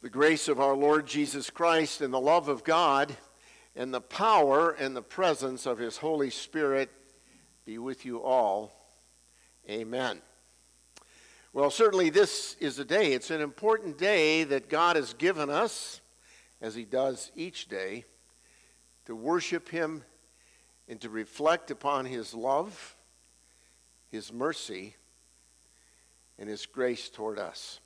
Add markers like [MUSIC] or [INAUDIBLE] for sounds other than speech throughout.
The grace of our Lord Jesus Christ and the love of God and the power and the presence of His Holy Spirit be with you all. Amen. Well, certainly this is a day. It's an important day that God has given us, as He does each day, to worship Him and to reflect upon His love, His mercy, and His grace toward us.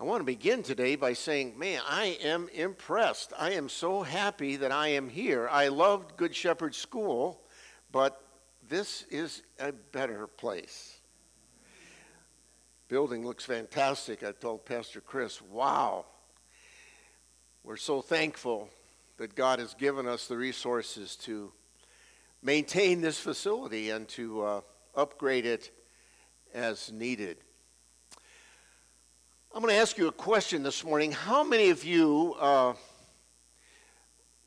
I want to begin today by saying, man, I am impressed. I am so happy that I am here. I loved Good Shepherd School, but this is a better place. Building looks fantastic. I told Pastor Chris, wow. We're so thankful that God has given us the resources to maintain this facility and to uh, upgrade it as needed. I'm going to ask you a question this morning. How many of you uh,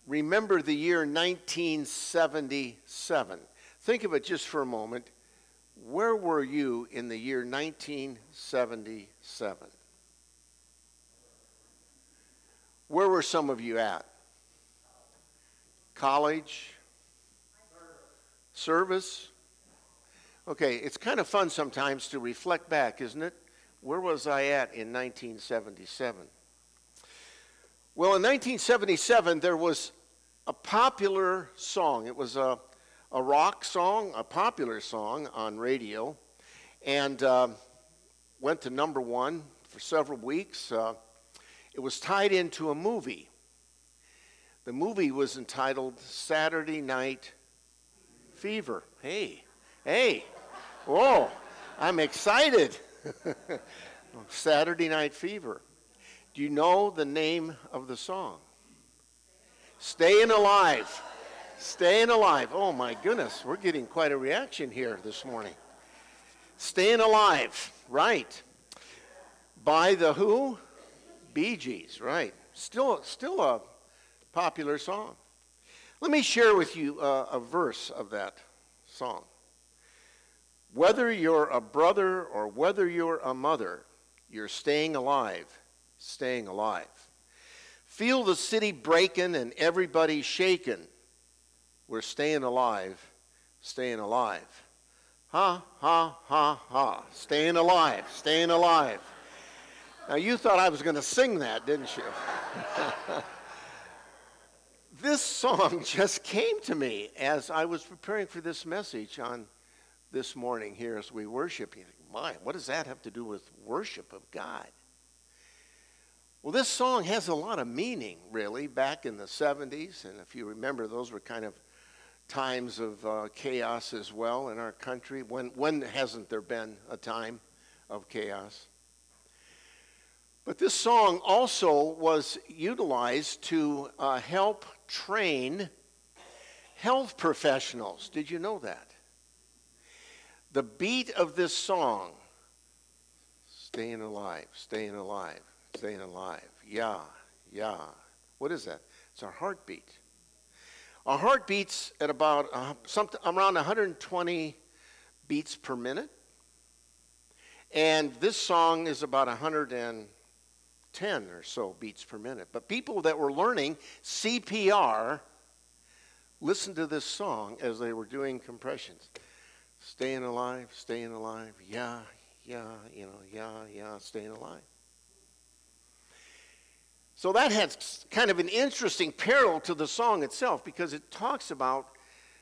remember the year 1977? Think of it just for a moment. Where were you in the year 1977? Where were some of you at? College? Service? Okay, it's kind of fun sometimes to reflect back, isn't it? Where was I at in 1977? Well, in 1977, there was a popular song. It was a, a rock song, a popular song on radio, and uh, went to number one for several weeks. Uh, it was tied into a movie. The movie was entitled Saturday Night Fever. Hey, hey, whoa, I'm excited. [LAUGHS] Saturday Night Fever. Do you know the name of the song? Staying Alive. Staying Alive. Oh my goodness, we're getting quite a reaction here this morning. Staying Alive, right. By the who? Bee Gees, right. Still, still a popular song. Let me share with you uh, a verse of that song. Whether you're a brother or whether you're a mother, you're staying alive, staying alive. Feel the city breaking and everybody shaking. We're staying alive, staying alive. Ha, ha, ha, ha. Staying alive, staying alive. Now, you thought I was going to sing that, didn't you? [LAUGHS] this song just came to me as I was preparing for this message on this morning here as we worship. You think, my, what does that have to do with worship of God? Well, this song has a lot of meaning, really, back in the 70s. And if you remember, those were kind of times of uh, chaos as well in our country. When, when hasn't there been a time of chaos? But this song also was utilized to uh, help train health professionals. Did you know that? The beat of this song, staying alive, staying alive, staying alive. Yeah, yeah. What is that? It's our heartbeat. Our heart beats at about uh, something around 120 beats per minute. And this song is about 110 or so beats per minute. But people that were learning CPR listened to this song as they were doing compressions. Staying alive, staying alive, yeah, yeah, you know, yeah, yeah, staying alive. So that has kind of an interesting parallel to the song itself because it talks about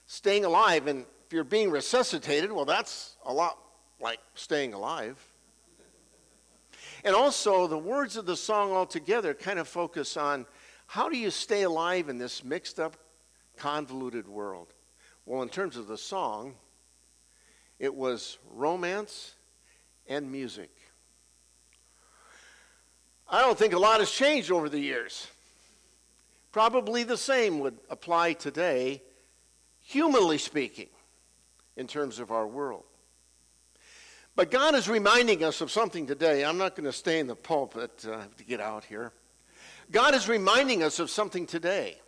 staying alive. And if you're being resuscitated, well, that's a lot like staying alive. And also, the words of the song altogether kind of focus on how do you stay alive in this mixed up, convoluted world? Well, in terms of the song, it was romance and music. I don't think a lot has changed over the years. Probably the same would apply today, humanly speaking, in terms of our world. But God is reminding us of something today. I'm not going to stay in the pulpit uh, to get out here. God is reminding us of something today.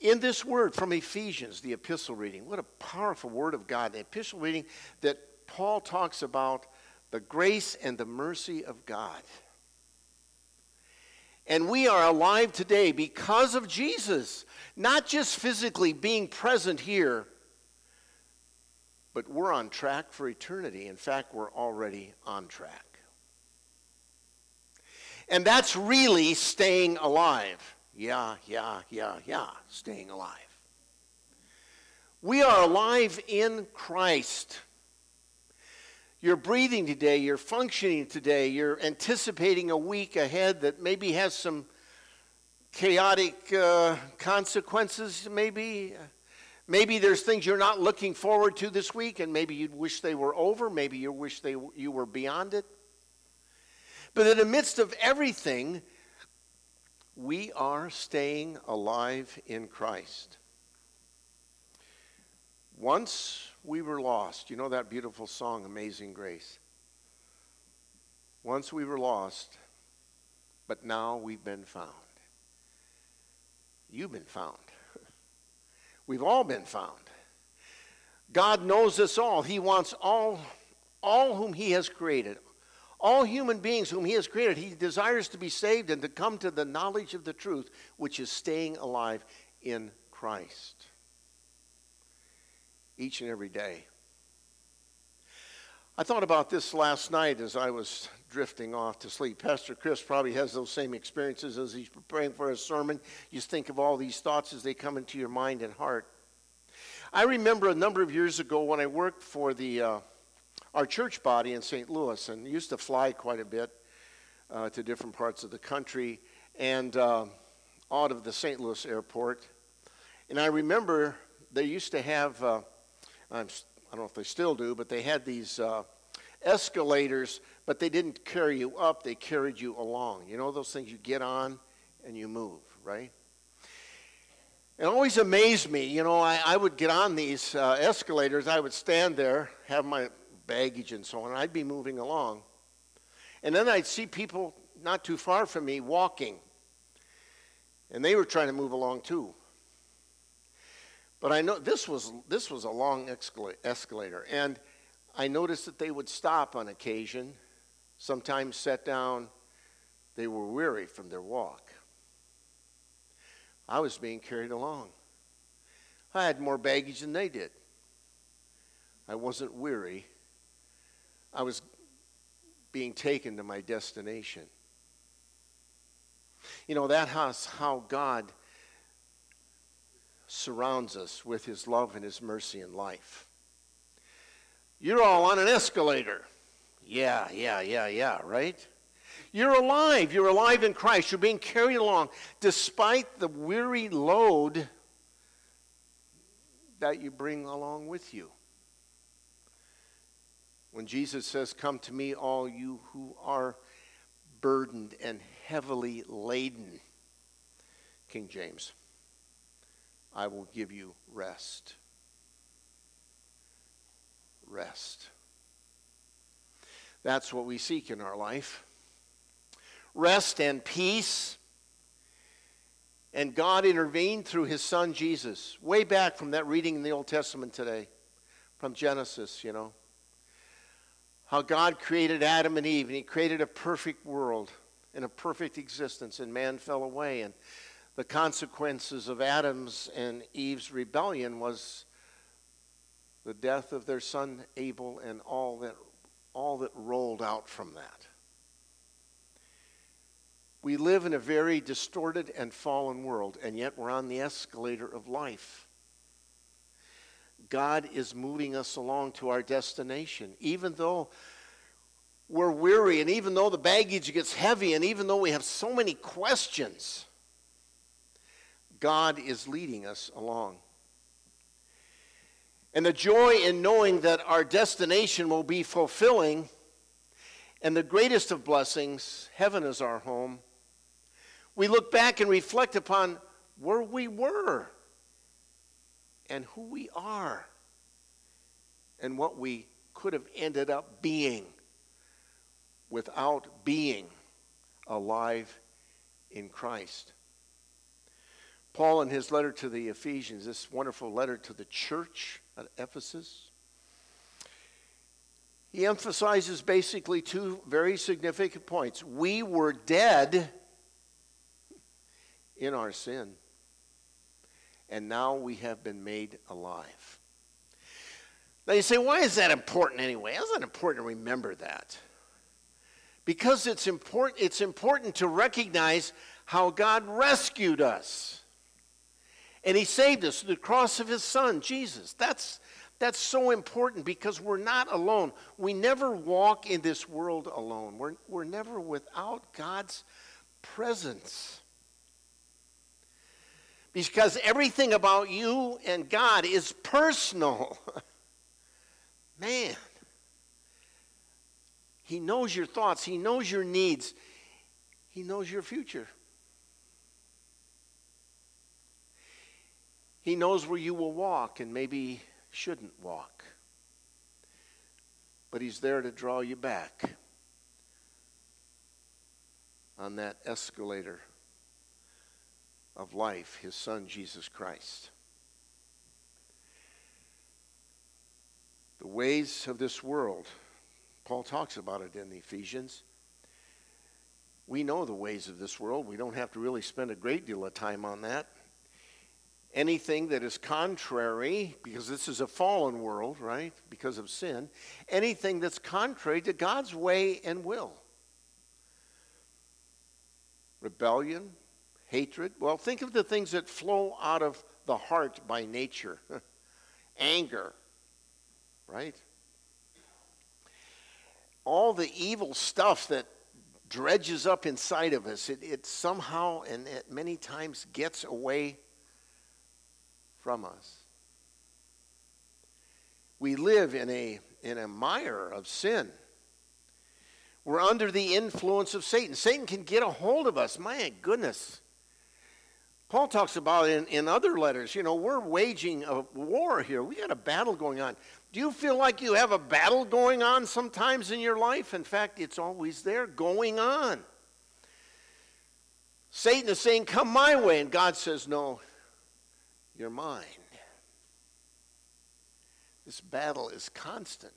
In this word from Ephesians, the epistle reading, what a powerful word of God, the epistle reading that Paul talks about the grace and the mercy of God. And we are alive today because of Jesus, not just physically being present here, but we're on track for eternity. In fact, we're already on track. And that's really staying alive. Yeah, yeah, yeah, yeah, staying alive. We are alive in Christ. You're breathing today, you're functioning today, you're anticipating a week ahead that maybe has some chaotic uh, consequences, maybe. Maybe there's things you're not looking forward to this week, and maybe you'd wish they were over. Maybe you wish they, you were beyond it. But in the midst of everything, we are staying alive in Christ. Once we were lost. You know that beautiful song, Amazing Grace? Once we were lost, but now we've been found. You've been found. [LAUGHS] We've all been found. God knows us all. He wants all, all whom He has created, all human beings whom He has created. He desires to be saved and to come to the knowledge of the truth, which is staying alive in Christ each and every day. I thought about this last night as I was drifting off to sleep. Pastor Chris probably has those same experiences as he's preparing for his sermon. You just think of all these thoughts as they come into your mind and heart. I remember a number of years ago when I worked for the uh, our church body in St. Louis and used to fly quite a bit uh, to different parts of the country and uh, out of the St. Louis airport. And I remember they used to have uh, I do not know if they still do, but they had these uh, escalators, but they didn't carry you up, they carried you along. You know those things you get on and you move, right? It always amazed me. You know, I, I would get on these uh, escalators, I would stand there, have my baggage and so on, I'd be moving along. And then I'd see people not too far from me walking, and they were trying to move along too. But I know this was, this was a long escalator, and I noticed that they would stop on occasion, sometimes sit down. They were weary from their walk. I was being carried along. I had more baggage than they did. I wasn't weary. I was being taken to my destination. You know, that's how God surrounds us with his love and his mercy and life. You're all on an escalator. Yeah, yeah, yeah, yeah, right? You're alive. You're alive in Christ. You're being carried along despite the weary load that you bring along with you. When Jesus says, Come to me, all you who are burdened and heavily laden, King James. I will give you rest. Rest. That's what we seek in our life rest and peace. And God intervened through his son Jesus. Way back from that reading in the Old Testament today, from Genesis, you know. How God created Adam and Eve, and he created a perfect world and a perfect existence, and man fell away. And the consequences of Adam's and Eve's rebellion was the death of their son Abel and all that, all that rolled out from that. We live in a very distorted and fallen world, and yet we're on the escalator of life. God is moving us along to our destination, even though we're weary, and even though the baggage gets heavy, and even though we have so many questions. God is leading us along. And the joy in knowing that our destination will be fulfilling, and the greatest of blessings, heaven is our home. We look back and reflect upon where we were and who we are and what we could have ended up being without being alive in Christ. Paul, in his letter to the Ephesians, this wonderful letter to the church at Ephesus, he emphasizes basically two very significant points. We were dead in our sin. And now we have been made alive. Now you say, why is that important anyway? How's that important to remember that? Because it's important, it's important to recognize how God rescued us. And he saved us through the cross of his son, Jesus. That's, that's so important because we're not alone. We never walk in this world alone. We're, we're never without God's presence. Because everything about you and God is personal. [LAUGHS] Man, He knows your thoughts, He knows your needs, He knows your future. He knows where you will walk and maybe shouldn't walk. But He's there to draw you back on that escalator of life, His Son, Jesus Christ. The ways of this world, Paul talks about it in Ephesians. We know the ways of this world. We don't have to really spend a great deal of time on that anything that is contrary, because this is a fallen world, right? Because of sin, anything that's contrary to God's way and will. Rebellion, hatred. Well, think of the things that flow out of the heart by nature [LAUGHS] anger, right? All the evil stuff that dredges up inside of us, it, it somehow and it many times gets away from us. We live in a, in a mire of sin. We're under the influence of Satan. Satan can get a hold of us. My goodness. Paul talks about in, in other letters, you know, we're waging a war here. We got a battle going on. Do you feel like you have a battle going on sometimes in your life? In fact, it's always there going on. Satan is saying, Come my way. And God says, No, you're mine. This battle is constant.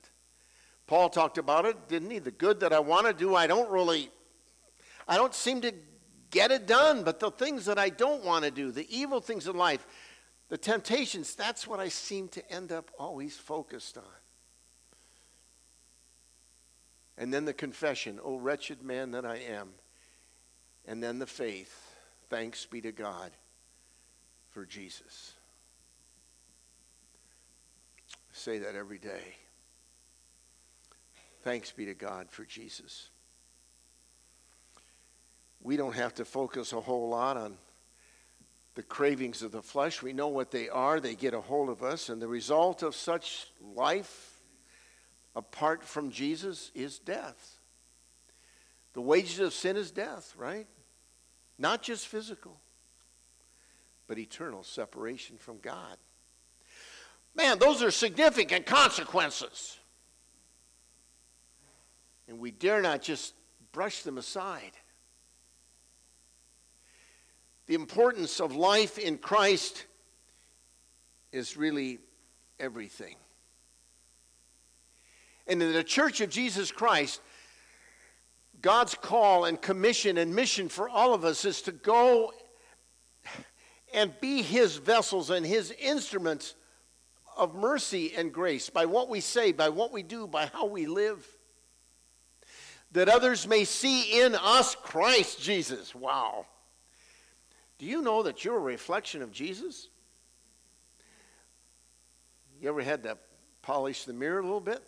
Paul talked about it, didn't he? The good that I want to do, I don't really, I don't seem to get it done. But the things that I don't want to do, the evil things in life, the temptations, that's what I seem to end up always focused on. And then the confession, oh, wretched man that I am. And then the faith, thanks be to God for Jesus. Say that every day. Thanks be to God for Jesus. We don't have to focus a whole lot on the cravings of the flesh. We know what they are, they get a hold of us, and the result of such life apart from Jesus is death. The wages of sin is death, right? Not just physical but eternal separation from God. Man, those are significant consequences. And we dare not just brush them aside. The importance of life in Christ is really everything. And in the church of Jesus Christ, God's call and commission and mission for all of us is to go and be his vessels and his instruments of mercy and grace by what we say, by what we do, by how we live. That others may see in us Christ Jesus. Wow. Do you know that you're a reflection of Jesus? You ever had to polish the mirror a little bit?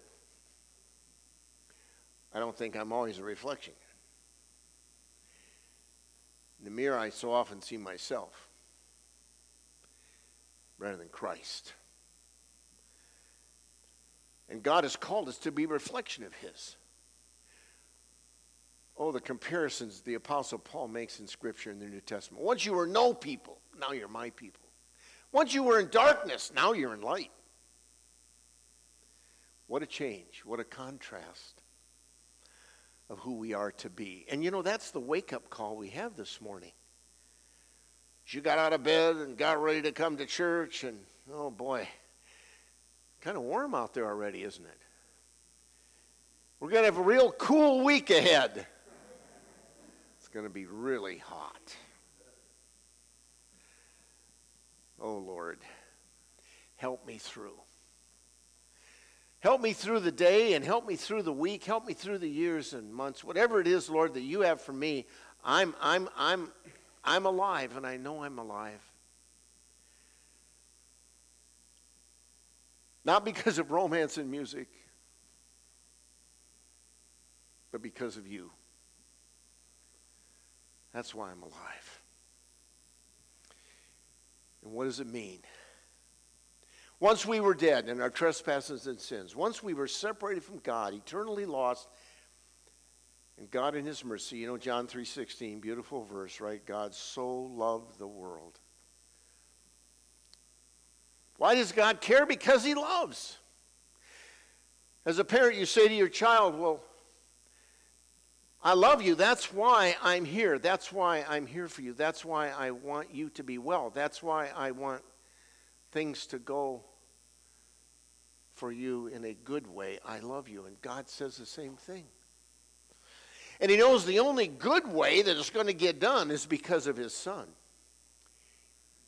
I don't think I'm always a reflection. In the mirror, I so often see myself rather than Christ. And God has called us to be a reflection of His. Oh, the comparisons the Apostle Paul makes in Scripture in the New Testament. Once you were no people, now you're my people. Once you were in darkness, now you're in light. What a change. What a contrast of who we are to be. And you know, that's the wake up call we have this morning. She got out of bed and got ready to come to church, and oh boy, kind of warm out there already, isn't it? We're going to have a real cool week ahead. Going to be really hot. Oh Lord, help me through. Help me through the day and help me through the week. Help me through the years and months. Whatever it is, Lord, that you have for me, I'm, I'm, I'm, I'm alive and I know I'm alive. Not because of romance and music, but because of you. That's why I'm alive. And what does it mean? Once we were dead in our trespasses and sins, once we were separated from God, eternally lost, and God in his mercy, you know John 3:16, beautiful verse, right? God so loved the world. Why does God care? Because he loves. As a parent, you say to your child, Well, I love you. That's why I'm here. That's why I'm here for you. That's why I want you to be well. That's why I want things to go for you in a good way. I love you. And God says the same thing. And He knows the only good way that it's going to get done is because of His Son.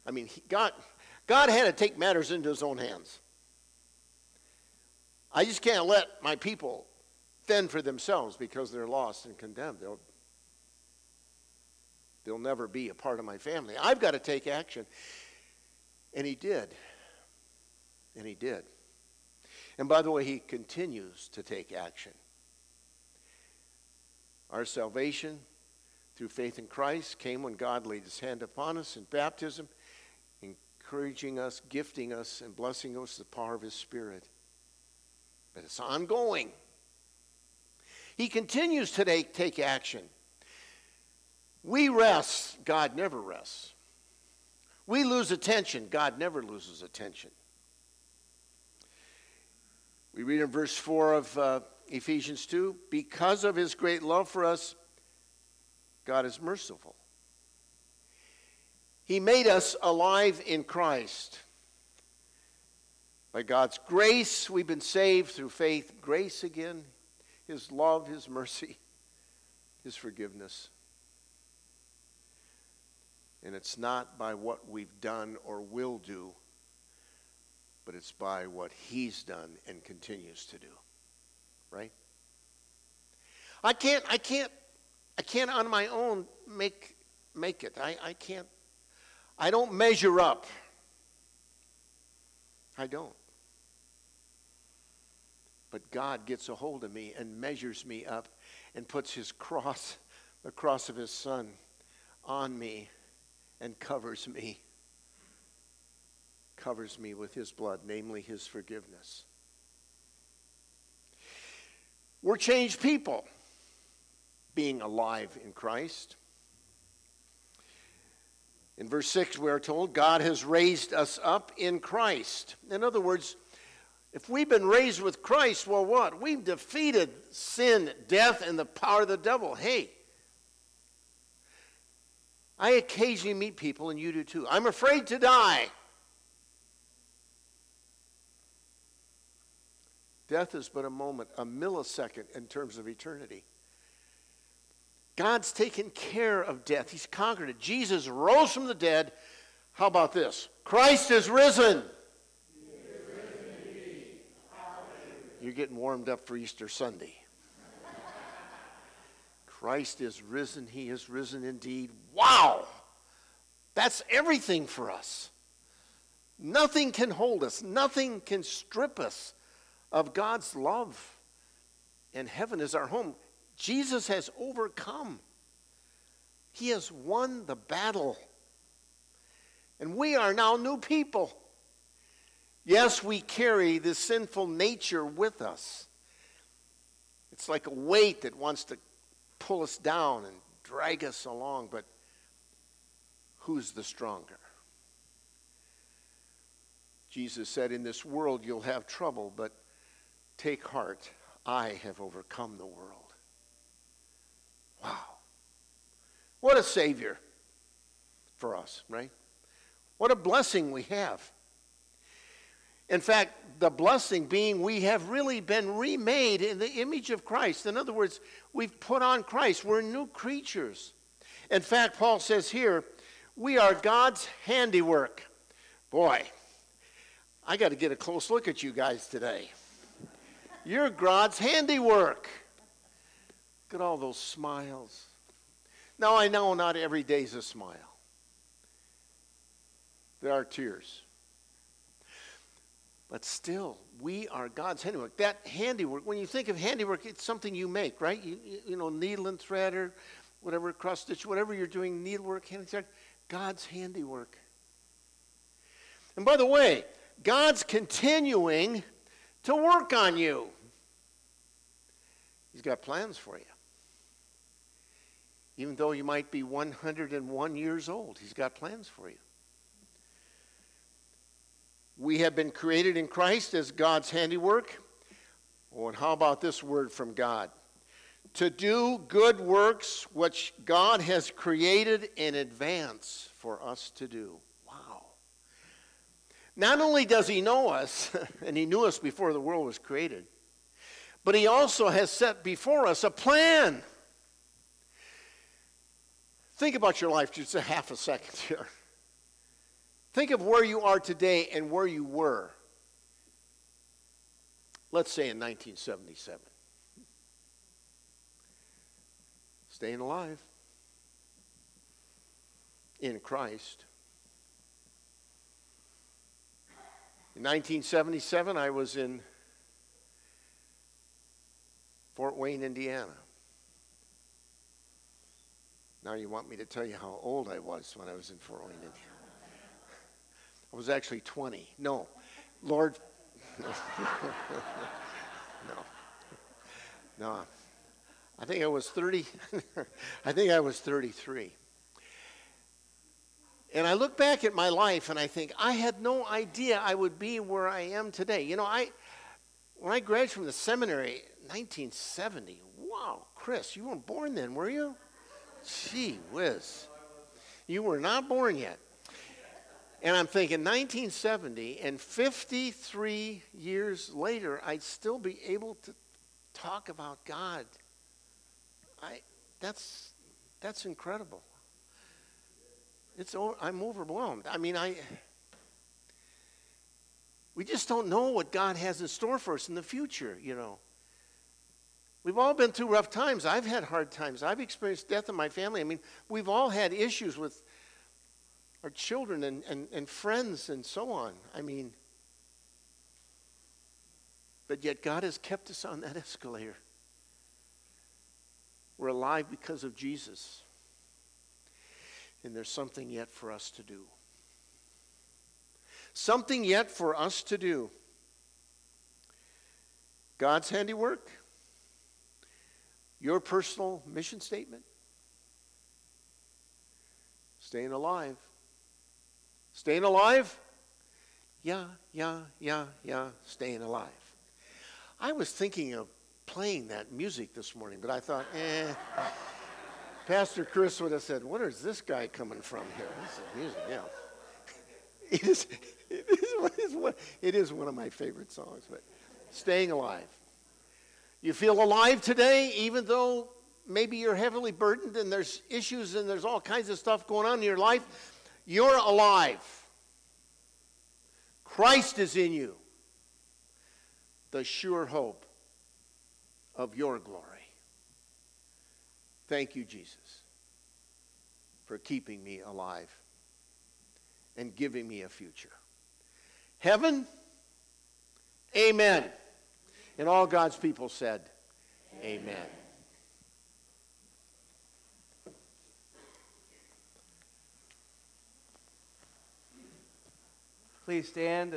I mean, God, God had to take matters into His own hands. I just can't let my people fend for themselves because they're lost and condemned. They'll, they'll never be a part of my family. I've got to take action. And he did. And he did. And by the way, he continues to take action. Our salvation through faith in Christ came when God laid his hand upon us in baptism, encouraging us, gifting us, and blessing us with the power of his Spirit. But it's ongoing. He continues to take, take action. We rest, God never rests. We lose attention, God never loses attention. We read in verse 4 of uh, Ephesians 2 because of his great love for us, God is merciful. He made us alive in Christ. By God's grace, we've been saved through faith. Grace again, His love, His mercy, [LAUGHS] His forgiveness. And it's not by what we've done or will do, but it's by what He's done and continues to do. Right? I can't, I can't, I can't on my own make, make it. I, I can't, I don't measure up. I don't. But God gets a hold of me and measures me up and puts his cross, the cross of his son, on me and covers me covers me with his blood, namely his forgiveness. We're changed people being alive in Christ. In verse 6, we are told God has raised us up in Christ. In other words, if we've been raised with Christ, well, what? We've defeated sin, death, and the power of the devil. Hey, I occasionally meet people, and you do too. I'm afraid to die. Death is but a moment, a millisecond in terms of eternity. God's taken care of death, He's conquered it. Jesus rose from the dead. How about this? Christ is risen. You're getting warmed up for Easter Sunday. Christ is risen. He is risen indeed. Wow! That's everything for us. Nothing can hold us, nothing can strip us of God's love. And heaven is our home. Jesus has overcome, He has won the battle. And we are now new people. Yes, we carry this sinful nature with us. It's like a weight that wants to pull us down and drag us along, but who's the stronger? Jesus said, In this world you'll have trouble, but Take heart, I have overcome the world. Wow. What a Savior for us, right? What a blessing we have. In fact, the blessing being we have really been remade in the image of Christ. In other words, we've put on Christ. We're new creatures. In fact, Paul says here, we are God's handiwork, Boy, I got to get a close look at you guys today. You're God's handiwork. Look at all those smiles. Now, I know not every day's a smile, there are tears. But still, we are God's handiwork. That handiwork, when you think of handiwork, it's something you make, right? You, you, know, needle and thread or whatever, cross stitch, whatever you're doing, needlework, handiwork, God's handiwork. And by the way, God's continuing to work on you. He's got plans for you. Even though you might be 101 years old, He's got plans for you. We have been created in Christ as God's handiwork. Oh, and how about this word from God? To do good works which God has created in advance for us to do. Wow. Not only does He know us, [LAUGHS] and He knew us before the world was created, but He also has set before us a plan. Think about your life just a half a second here. Think of where you are today and where you were, let's say in 1977. Staying alive in Christ. In 1977, I was in Fort Wayne, Indiana. Now you want me to tell you how old I was when I was in Fort Wayne, Indiana. I was actually 20. No, Lord, [LAUGHS] no. no. I think I was 30. [LAUGHS] I think I was 33. And I look back at my life and I think I had no idea I would be where I am today. You know, I when I graduated from the seminary 1970. Wow, Chris, you weren't born then, were you? Gee whiz. You were not born yet. And I'm thinking 1970, and 53 years later, I'd still be able to talk about God. I, that's, that's incredible. It's, I'm overwhelmed. I mean, I, we just don't know what God has in store for us in the future, you know. We've all been through rough times. I've had hard times. I've experienced death in my family. I mean, we've all had issues with our children and, and, and friends and so on. I mean, but yet God has kept us on that escalator. We're alive because of Jesus. And there's something yet for us to do. Something yet for us to do. God's handiwork, your personal mission statement, staying alive. Staying alive? Yeah, yeah, yeah, yeah, staying alive. I was thinking of playing that music this morning, but I thought, eh. Pastor Chris would have said, What is this guy coming from here? This is music, yeah. [LAUGHS] It is, it is, one, it is one of my favorite songs, but staying alive. You feel alive today, even though maybe you're heavily burdened and there's issues and there's all kinds of stuff going on in your life. You're alive. Christ is in you, the sure hope of your glory. Thank you, Jesus, for keeping me alive and giving me a future. Heaven, amen. And all God's people said, amen. amen. Please stand as